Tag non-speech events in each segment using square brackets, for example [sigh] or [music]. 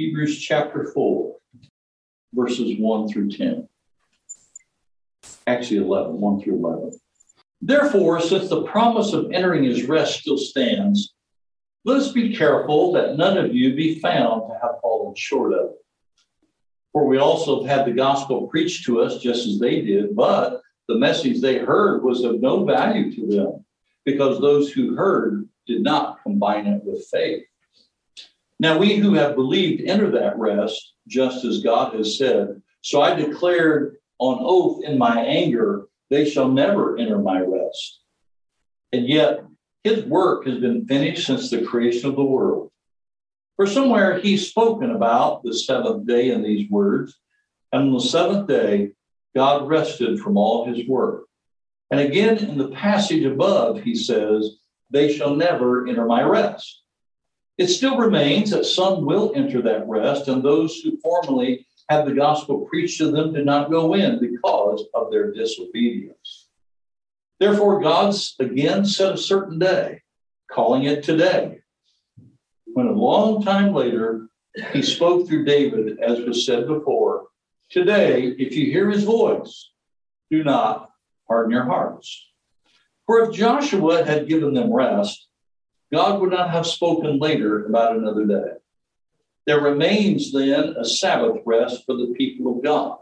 Hebrews chapter 4, verses 1 through 10. Actually, 11, 1 through 11. Therefore, since the promise of entering his rest still stands, let us be careful that none of you be found to have fallen short of it. For we also have had the gospel preached to us just as they did, but the message they heard was of no value to them because those who heard did not combine it with faith. Now we who have believed enter that rest, just as God has said. So I declared on oath in my anger, they shall never enter my rest. And yet his work has been finished since the creation of the world. For somewhere he's spoken about the seventh day in these words, and on the seventh day, God rested from all his work. And again, in the passage above, he says, They shall never enter my rest. It still remains that some will enter that rest, and those who formerly had the gospel preached to them did not go in because of their disobedience. Therefore, God's again set a certain day, calling it today, when a long time later he spoke through David, as was said before Today, if you hear his voice, do not harden your hearts. For if Joshua had given them rest, God would not have spoken later about another day. There remains then a Sabbath rest for the people of God.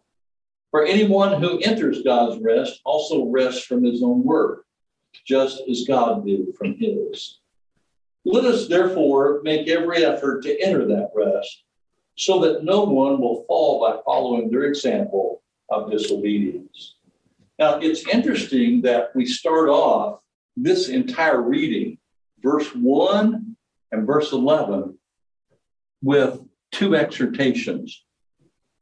For anyone who enters God's rest also rests from his own work, just as God did from his. Let us therefore make every effort to enter that rest, so that no one will fall by following their example of disobedience. Now, it's interesting that we start off this entire reading, verse 1 and verse 11, with two exhortations.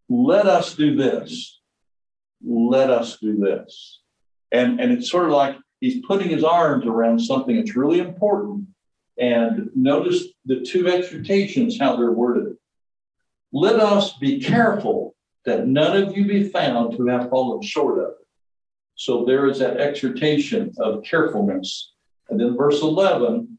Let us do this. Let us do this. And, and it's sort of like he's putting his arms around something that's really important. And notice the two exhortations, how they're worded. Let us be careful that none of you be found to have fallen short of it. So there is that exhortation of carefulness. And then verse 11,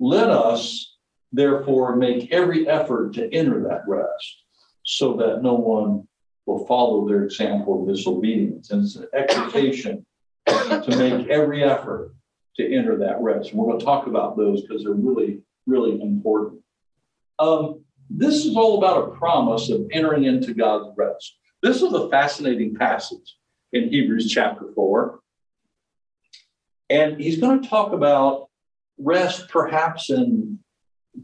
let us therefore make every effort to enter that rest so that no one will follow their example of disobedience. And it's an exhortation to make every effort to enter that rest. And we're going to talk about those because they're really, really important. Um, this is all about a promise of entering into God's rest. This is a fascinating passage in Hebrews chapter 4. And he's going to talk about rest perhaps in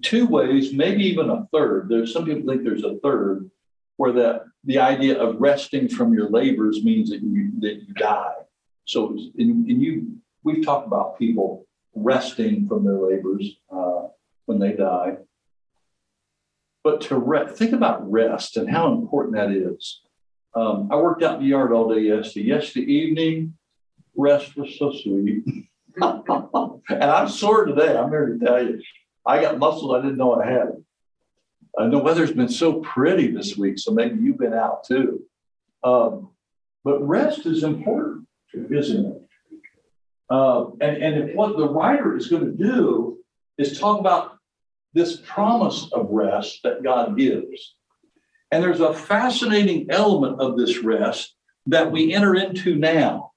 two ways, maybe even a third. There's some people think there's a third, where the, the idea of resting from your labors means that you that you die. So, and, and you we've talked about people resting from their labors uh, when they die. But to rest, think about rest and how important that is. Um, I worked out in the yard all day yesterday. Yesterday evening, rest was so sweet. [laughs] and I'm sore today. I'm here to tell you. I got muscles I didn't know I had. And the weather's been so pretty this week, so maybe you've been out too. Um, but rest is important, isn't it? Uh, and, and what the writer is going to do is talk about this promise of rest that God gives. And there's a fascinating element of this rest that we enter into now.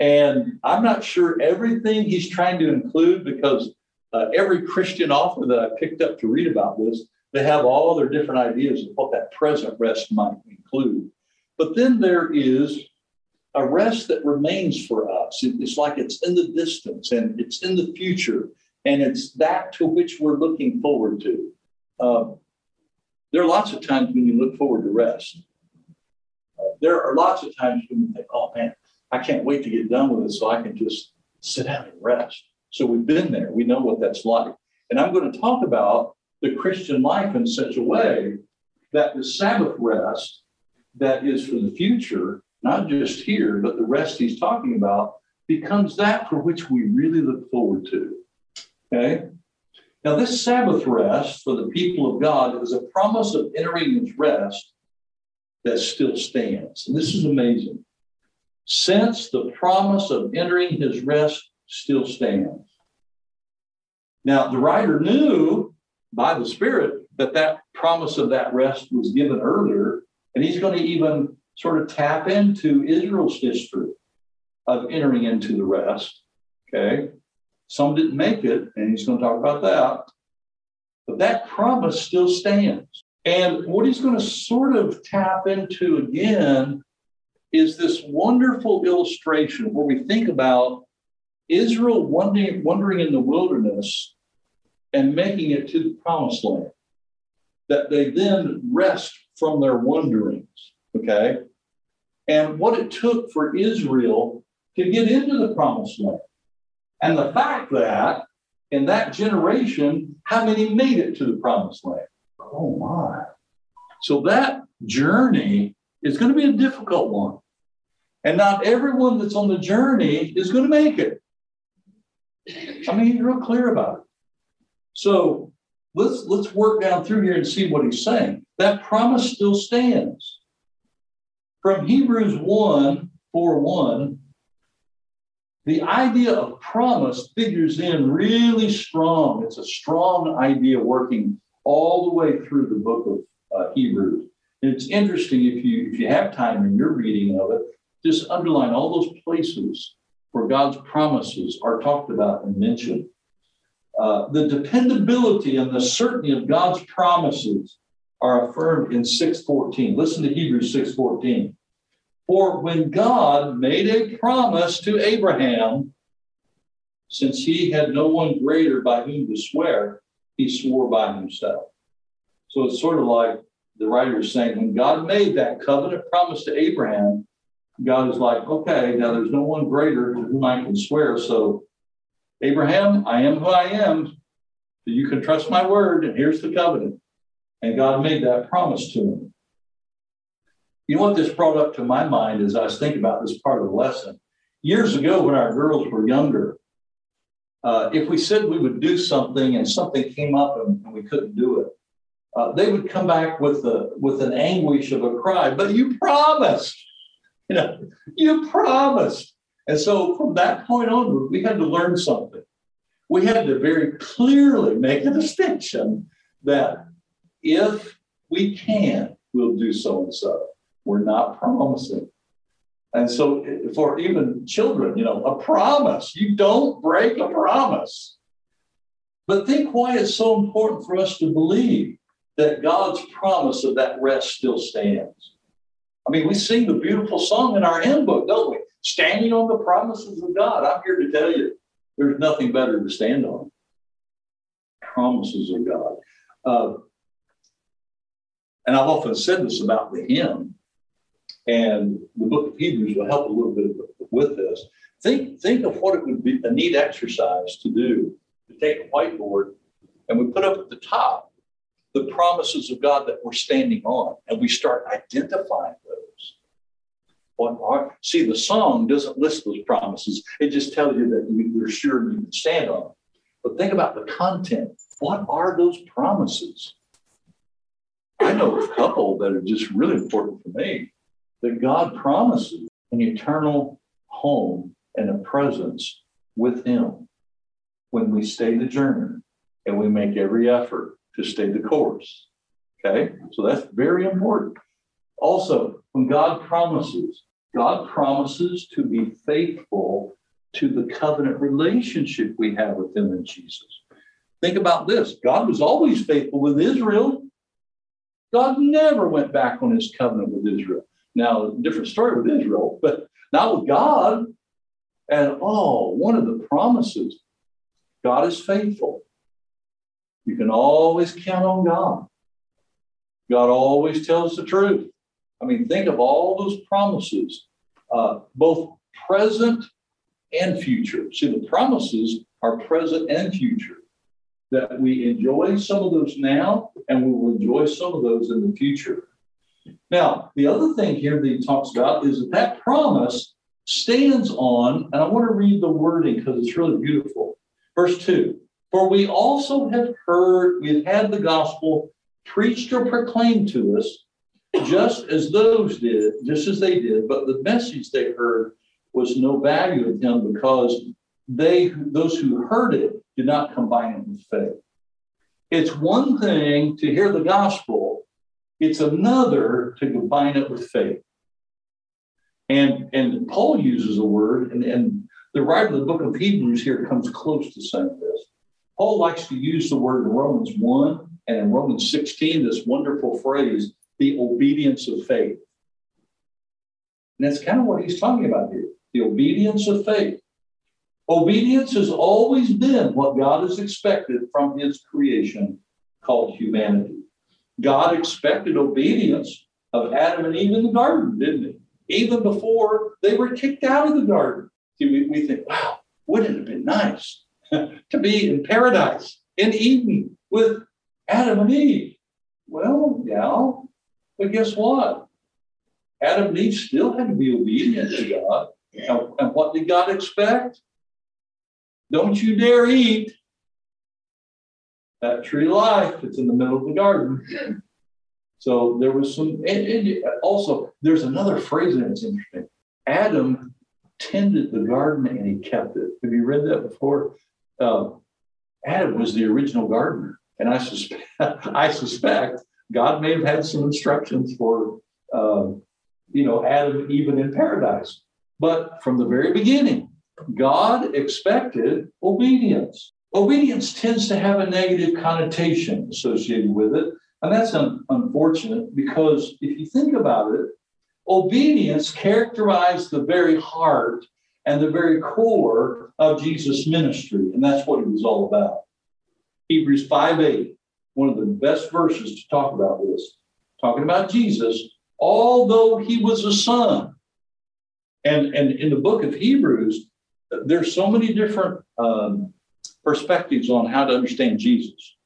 And I'm not sure everything he's trying to include because uh, every Christian author that I picked up to read about this, they have all their different ideas of what that present rest might include. But then there is a rest that remains for us. It's like it's in the distance and it's in the future, and it's that to which we're looking forward to. Um, there are lots of times when you look forward to rest. Uh, there are lots of times when you think, oh man, I can't wait to get done with it so I can just sit down and rest. So we've been there. We know what that's like. And I'm going to talk about the Christian life in such a way that the Sabbath rest that is for the future, not just here, but the rest he's talking about, becomes that for which we really look forward to. Okay? Now, this Sabbath rest for the people of God is a promise of entering his rest that still stands. And this is amazing. Since the promise of entering his rest still stands. Now, the writer knew by the Spirit that that promise of that rest was given earlier. And he's going to even sort of tap into Israel's history of entering into the rest. Okay. Some didn't make it, and he's going to talk about that. But that promise still stands. And what he's going to sort of tap into again is this wonderful illustration where we think about Israel wandering, wandering in the wilderness and making it to the promised land. That they then rest from their wanderings. Okay. And what it took for Israel to get into the promised land. And the fact that in that generation, how many made it to the promised land? Oh my. So that journey is going to be a difficult one. And not everyone that's on the journey is going to make it. I mean, he's real clear about it. So let's let's work down through here and see what he's saying. That promise still stands. From Hebrews 1, 4 1, the idea of promise figures in really strong. It's a strong idea working all the way through the book of uh, Hebrews. And it's interesting if you if you have time in your reading of it, just underline all those places where God's promises are talked about and mentioned. Uh, the dependability and the certainty of God's promises are affirmed in 614. Listen to Hebrews 614. For when God made a promise to Abraham, since he had no one greater by whom to swear, he swore by himself. So it's sort of like the writer is saying, when God made that covenant promise to Abraham, God is like, okay, now there's no one greater to whom I can swear. So, Abraham, I am who I am. So you can trust my word, and here's the covenant. And God made that promise to him. You know what this brought up to my mind as I was thinking about this part of the lesson? Years ago, when our girls were younger, uh, if we said we would do something and something came up and, and we couldn't do it, uh, they would come back with a with an anguish of a cry. But you promised. You know, you promised. And so from that point onward, we had to learn something. We had to very clearly make a distinction that if we can, we'll do so and so. We're not promising. And so for even children, you know, a promise, you don't break a promise. But think why it's so important for us to believe that God's promise of that rest still stands. I mean, we sing the beautiful song in our hymn book, don't we? Standing on the promises of God. I'm here to tell you, there's nothing better to stand on. Promises of God. Uh, and I've often said this about the hymn, and the book of Hebrews will help a little bit with this. Think, think of what it would be a neat exercise to do to take a whiteboard and we put up at the top the promises of God that we're standing on, and we start identifying those. what are see the song doesn't list those promises. It just tells you that you're sure you can stand on them. But think about the content. What are those promises? I know a couple that are just really important for me. That god promises an eternal home and a presence with him when we stay the journey and we make every effort to stay the course okay so that's very important also when god promises God promises to be faithful to the covenant relationship we have with Him in Jesus. Think about this God was always faithful with Israel. God never went back on his covenant with Israel. Now, different story with Israel, but not with God. And oh, one of the promises God is faithful. You can always count on God. God always tells the truth. I mean, think of all those promises, uh, both present and future. See, the promises are present and future. That we enjoy some of those now, and we will enjoy some of those in the future. Now, the other thing here that he talks about is that that promise stands on, and I want to read the wording because it's really beautiful. Verse 2 For we also have heard, we've had the gospel preached or proclaimed to us just as those did, just as they did, but the message they heard was no value to them because they, those who heard it, did not combine it with faith. It's one thing to hear the gospel, it's another to combine it with faith. And, and Paul uses a word, and, and the writer of the book of Hebrews here comes close to saying this. Paul likes to use the word in Romans 1 and in Romans 16, this wonderful phrase, the obedience of faith. And that's kind of what he's talking about here the obedience of faith. Obedience has always been what God has expected from his creation called humanity. God expected obedience of Adam and Eve in the garden, didn't he? Even before they were kicked out of the garden. We, think, wow, wouldn't it have been nice [laughs] to be in paradise in Eden with Adam and Eve? Well, yeah, but guess what? Adam and Eve still had to be obedient to God. And, and what did God expect? Don't you dare eat that tree of life that's in the middle of the garden. So there was some, and, and also there's another phrase that's interesting. Adam tended the garden and he kept it. Have you read that before? Uh, Adam was the original gardener, and I suspect, [laughs] I suspect God may have had some instructions for, uh, you know, Adam even in paradise. But from the very beginning, God expected obedience. Obedience tends to have a negative connotation associated with it. And that's un- unfortunate because if you think about it, obedience characterized the very heart and the very core of Jesus' ministry. And that's what it was all about. Hebrews 5 8, one of the best verses to talk about this, talking about Jesus, although he was a son. And, and in the book of Hebrews, there's so many different um, perspectives on how to understand Jesus.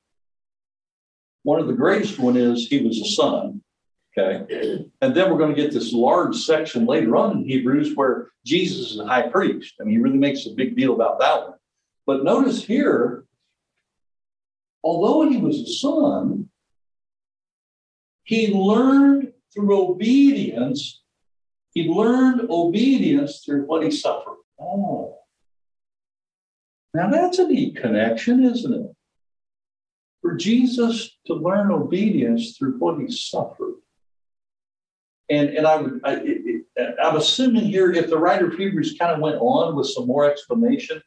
One of the greatest one is he was a son. Okay. And then we're going to get this large section later on in Hebrews where Jesus is a high priest. I mean, he really makes a big deal about that one. But notice here, although he was a son, he learned through obedience. He learned obedience through what he suffered. Oh. Now that's a neat connection, isn't it? For Jesus to learn obedience through what he suffered. And, and I would, I, it, it, I'm assuming here, if the writer of Hebrews kind of went on with some more explanation,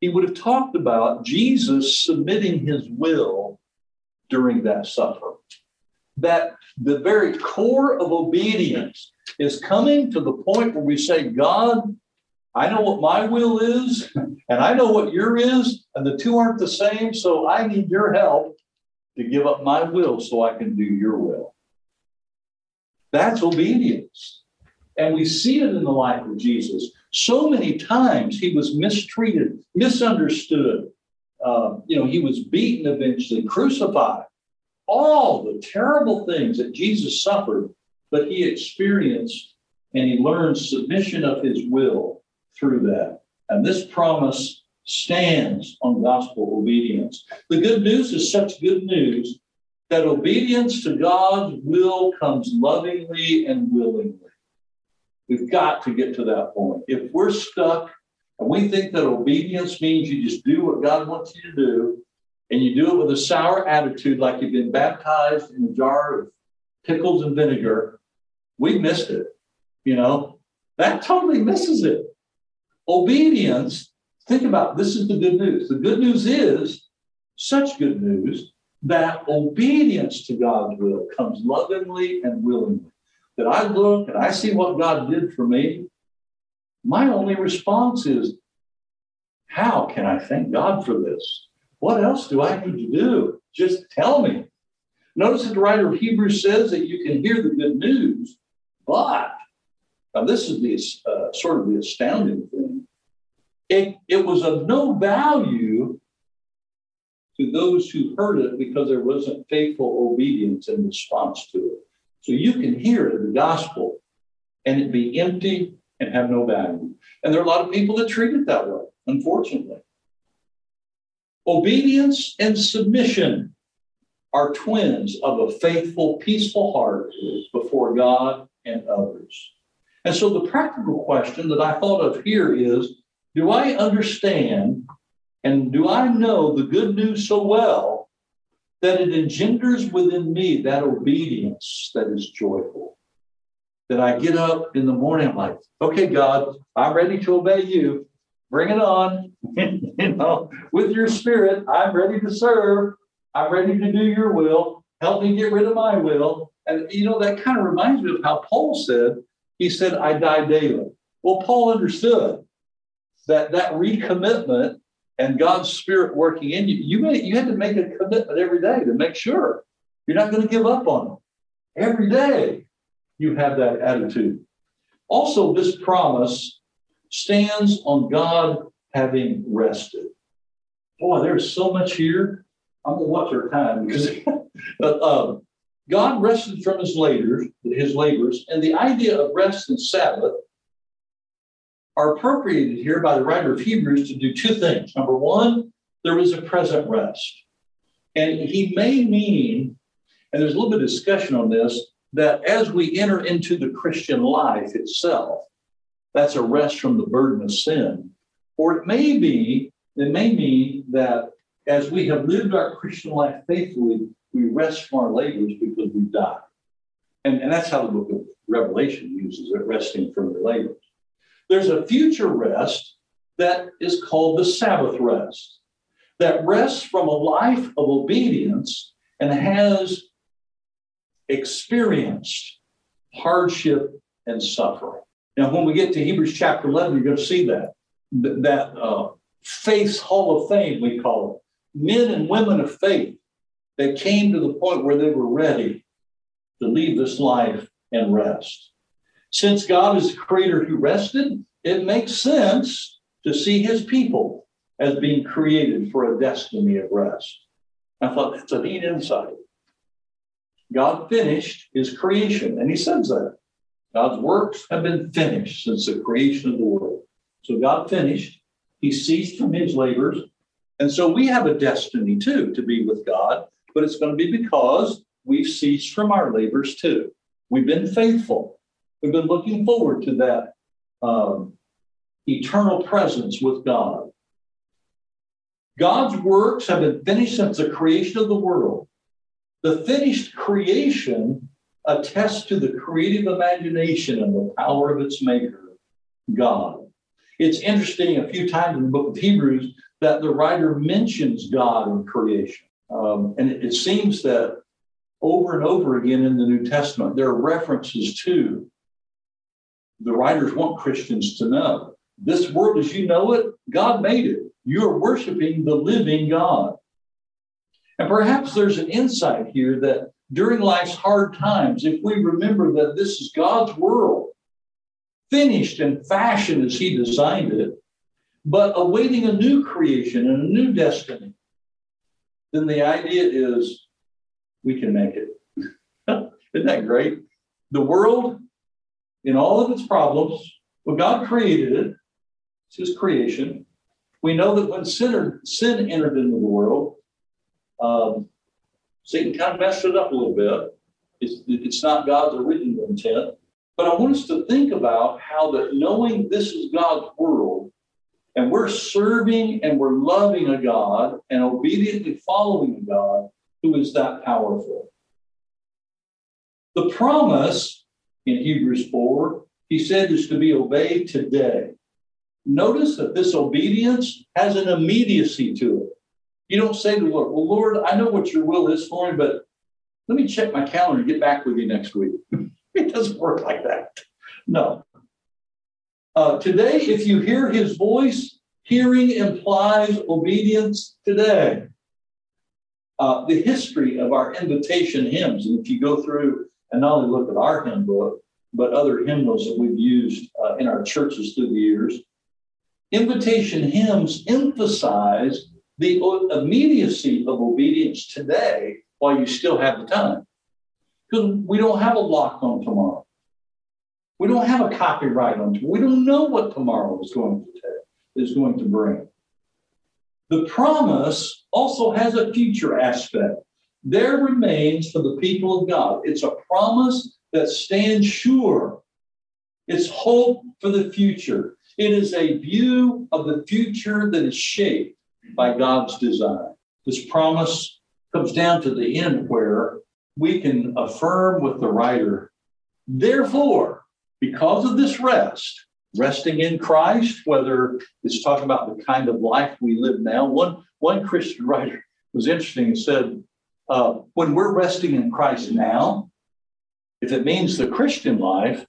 he would have talked about Jesus submitting his will during that suffering. That the very core of obedience is coming to the point where we say, God, I know what my will is, and I know what your is, and the two aren't the same. So I need your help to give up my will so I can do your will. That's obedience. And we see it in the life of Jesus. So many times he was mistreated, misunderstood. Uh, you know, he was beaten eventually, crucified. All the terrible things that Jesus suffered, but he experienced and he learned submission of his will through that. And this promise stands on gospel obedience. The good news is such good news that obedience to God's will comes lovingly and willingly. We've got to get to that point. If we're stuck and we think that obedience means you just do what God wants you to do, and you do it with a sour attitude like you've been baptized in a jar of pickles and vinegar, we missed it. You know, that totally misses it. Obedience, think about this is the good news. The good news is such good news that obedience to God's will comes lovingly and willingly. That I look and I see what God did for me. My only response is, how can I thank God for this? What else do I need to do? Just tell me. Notice that the writer of Hebrews says that you can hear the good news, but now this is the uh, sort of the astounding thing. It, it was of no value to those who heard it because there wasn't faithful obedience in response to it. So you can hear the gospel and it be empty and have no value. And there are a lot of people that treat it that way, unfortunately. Obedience and submission are twins of a faithful, peaceful heart before God and others. And so the practical question that I thought of here is do I understand and do I know the good news so well that it engenders within me that obedience that is joyful. That I get up in the morning, I'm like, okay, God, I'm ready to obey you. Bring it on. [laughs] you know, with your spirit, I'm ready to serve. I'm ready to do your will. Help me get rid of my will. And, you know, that kind of reminds me of how Paul said, he said, I die daily. Well, Paul understood that that recommitment and God's spirit working in you, you, may, you had to make a commitment every day to make sure you're not going to give up on them. Every day you have that attitude. Also, this promise stands on God having rested. Boy, there's so much here. I'm going to watch our time because [laughs] uh, God rested from his labors, his labors, and the idea of rest and Sabbath are appropriated here by the writer of Hebrews to do two things. Number one, there is a present rest. And he may mean, and there's a little bit of discussion on this, that as we enter into the Christian life itself, that's a rest from the burden of sin. Or it may be, it may mean that as we have lived our Christian life faithfully, we rest from our labors because we die. And, and that's how the book of Revelation uses it, resting from your labors. There's a future rest that is called the Sabbath rest, that rests from a life of obedience and has experienced hardship and suffering. Now, when we get to Hebrews chapter 11, you're going to see that. That uh, hall of fame, we call it. Men and women of faith that came to the point where they were ready to leave this life and rest. Since God is the creator who rested, it makes sense to see his people as being created for a destiny of rest. I thought that's a neat insight. God finished his creation, and he says that. God's works have been finished since the creation of the world. So God finished. He ceased from his labors. And so we have a destiny too to be with God, but it's going to be because we've ceased from our labors too. We've been faithful. We've been looking forward to that um, eternal presence with God. God's works have been finished since the creation of the world. The finished creation attests to the creative imagination and the power of its maker, God. It's interesting a few times in the book of Hebrews that the writer mentions God in creation. Um, and it, it seems that over and over again in the New Testament, there are references to the writers want Christians to know this world as you know it, God made it. You're worshiping the living God. And perhaps there's an insight here that during life's hard times, if we remember that this is God's world, finished and fashioned as He designed it, but awaiting a new creation and a new destiny, then the idea is we can make it. [laughs] Isn't that great? The world, in all of its problems, well, God created it, it's His creation. We know that when sin, sin entered into the world, um, Satan kind of messed it up a little bit. It's, it's not God's original intent. But I want us to think about how that knowing this is God's world, and we're serving and we're loving a God and obediently following a God who is that powerful. The promise in Hebrews 4, he said, is to be obeyed today. Notice that this obedience has an immediacy to it. You don't say to the Lord, Well, Lord, I know what your will is for me, but let me check my calendar and get back with you next week. [laughs] it doesn't work like that. No. Uh, today, if you hear his voice, hearing implies obedience today. Uh, the history of our invitation hymns, and if you go through and not only look at our hymn book, but other hymnals that we've used uh, in our churches through the years, invitation hymns emphasize the immediacy of obedience today while you still have the time. Because we don't have a lock on tomorrow. We don't have a copyright on tomorrow. We don't know what tomorrow is going to take, is going to bring. The promise also has a future aspect. There remains for the people of God. It's a promise that stands sure. It's hope for the future. It is a view of the future that is shaped by God's design. This promise comes down to the end where we can affirm with the writer, therefore, because of this rest, resting in Christ, whether it's talking about the kind of life we live now. One, one Christian writer was interesting and said, uh, when we're resting in Christ now, if it means the Christian life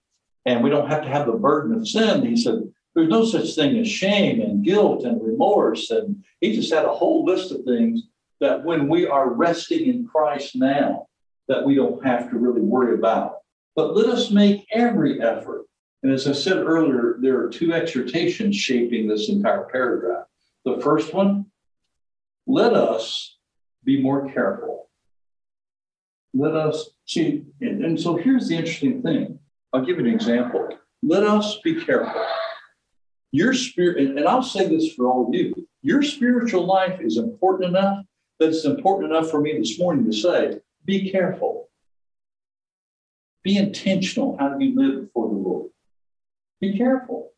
and we don't have to have the burden of sin, he said, there's no such thing as shame and guilt and remorse. And he just had a whole list of things that when we are resting in Christ now, that we don't have to really worry about. But let us make every effort. And as I said earlier, there are two exhortations shaping this entire paragraph. The first one, let us be more careful. Let us see, and, and so here's the interesting thing. I'll give you an example. Let us be careful. Your spirit, and I'll say this for all of you, your spiritual life is important enough that it's important enough for me this morning to say, be careful. Be intentional how you live before the Lord. Be careful.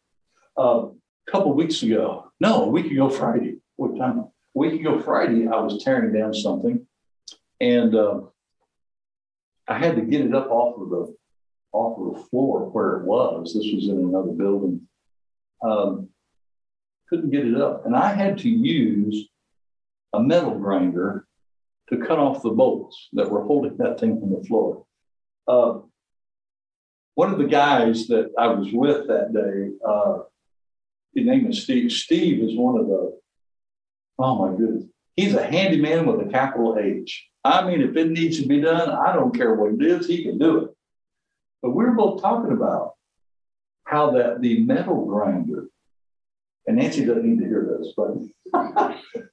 Uh, a couple weeks ago, no, a week ago Friday, what time? Week ago Friday, I was tearing down something, and uh, I had to get it up off of the off of the floor where it was. This was in another building. Um, couldn't get it up, and I had to use a metal grinder to cut off the bolts that were holding that thing on the floor. Uh, one of the guys that I was with that day, uh, his name is Steve. Steve is one of the, oh my goodness, he's a handyman with a capital H. I mean, if it needs to be done, I don't care what it is, he can do it. But we we're both talking about how that the metal grinder, and Nancy doesn't need to hear this, but [laughs]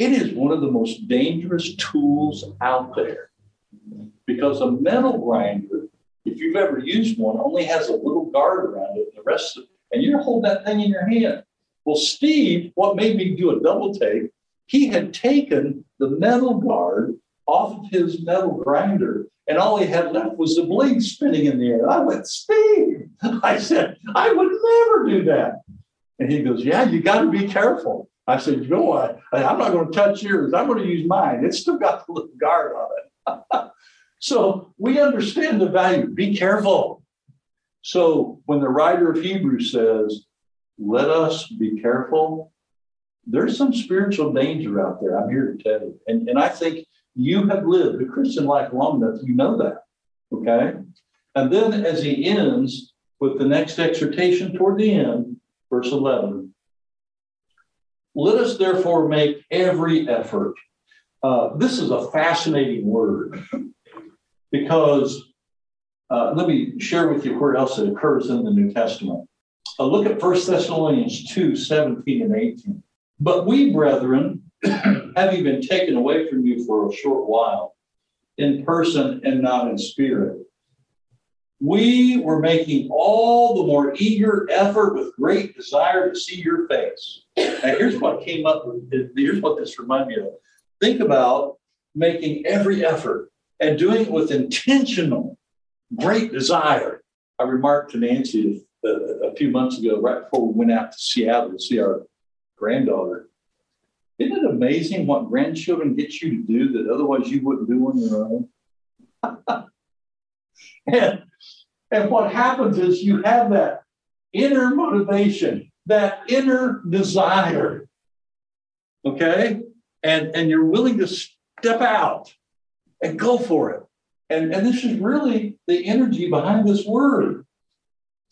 It is one of the most dangerous tools out there because a metal grinder, if you've ever used one, only has a little guard around it. The rest of, and you're holding that thing in your hand. Well, Steve, what made me do a double take, he had taken the metal guard off of his metal grinder, and all he had left was the blade spinning in the air. I went, Steve, [laughs] I said, I would never do that. And he goes, Yeah, you got to be careful. I said, you know what? I'm not going to touch yours. I'm going to use mine. It's still got the little guard on it. [laughs] so we understand the value. Be careful. So when the writer of Hebrews says, let us be careful, there's some spiritual danger out there. I'm here to tell you. And, and I think you have lived a Christian life long enough, you know that. Okay. And then as he ends with the next exhortation toward the end, verse 11, let us therefore make every effort. Uh, this is a fascinating word because uh, let me share with you where else it occurs in the New Testament. Uh, look at 1 Thessalonians 2 17 and 18. But we, brethren, [clears throat] having been taken away from you for a short while, in person and not in spirit, we were making all the more eager effort with great desire to see your face. Now, here's what came up. Here's what this reminded me of. Think about making every effort and doing it with intentional, great desire. I remarked to Nancy a, a few months ago, right before we went out to Seattle to see our granddaughter. Isn't it amazing what grandchildren get you to do that otherwise you wouldn't do on your own? [laughs] and and what happens is you have that inner motivation, that inner desire. Okay? And, and you're willing to step out and go for it. And, and this is really the energy behind this word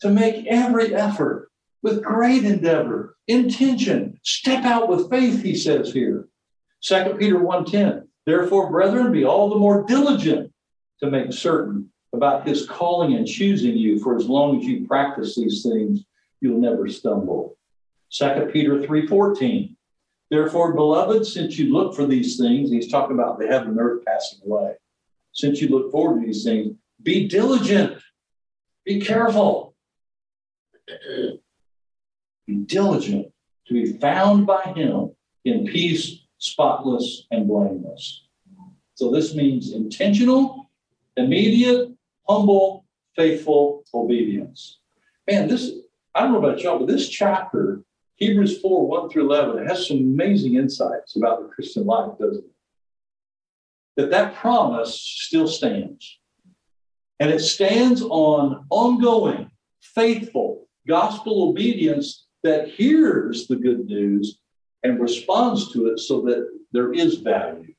to make every effort with great endeavor, intention, step out with faith, he says here. 2 Peter 1:10. Therefore, brethren, be all the more diligent to make certain about his calling and choosing you for as long as you practice these things you'll never stumble 2 peter 3.14 therefore beloved since you look for these things he's talking about the heaven and earth passing away since you look forward to these things be diligent be careful be diligent to be found by him in peace spotless and blameless so this means intentional immediate humble, faithful obedience. Man, this, I don't know about y'all, but this chapter, Hebrews 4 1 through 11, has some amazing insights about the Christian life, doesn't it? that that promise still stands. And it stands on ongoing, faithful gospel obedience that hears the good news and responds to it so that there is value.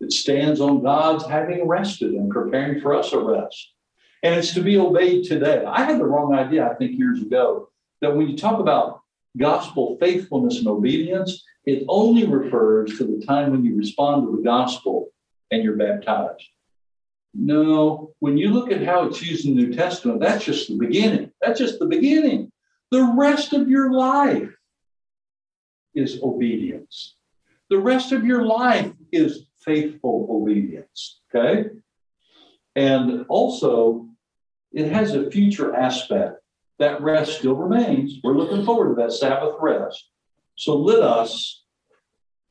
It stands on God's having rested and preparing for us a rest. And it's to be obeyed today. I had the wrong idea, I think, years ago, that when you talk about gospel faithfulness and obedience, it only refers to the time when you respond to the gospel and you're baptized. No, when you look at how it's used in the New Testament, that's just the beginning. That's just the beginning. The rest of your life is obedience. The rest of your life is faithful obedience. Okay. And also, it has a future aspect. That rest still remains. We're looking forward to that Sabbath rest. So let us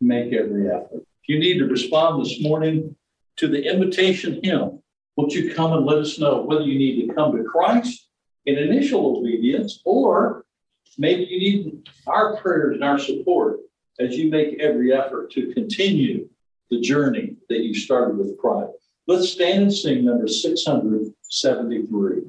make every effort. If you need to respond this morning to the invitation hymn, won't you come and let us know whether you need to come to Christ in initial obedience or maybe you need our prayers and our support as you make every effort to continue the journey that you started with Christ. Let's stand and sing number 673.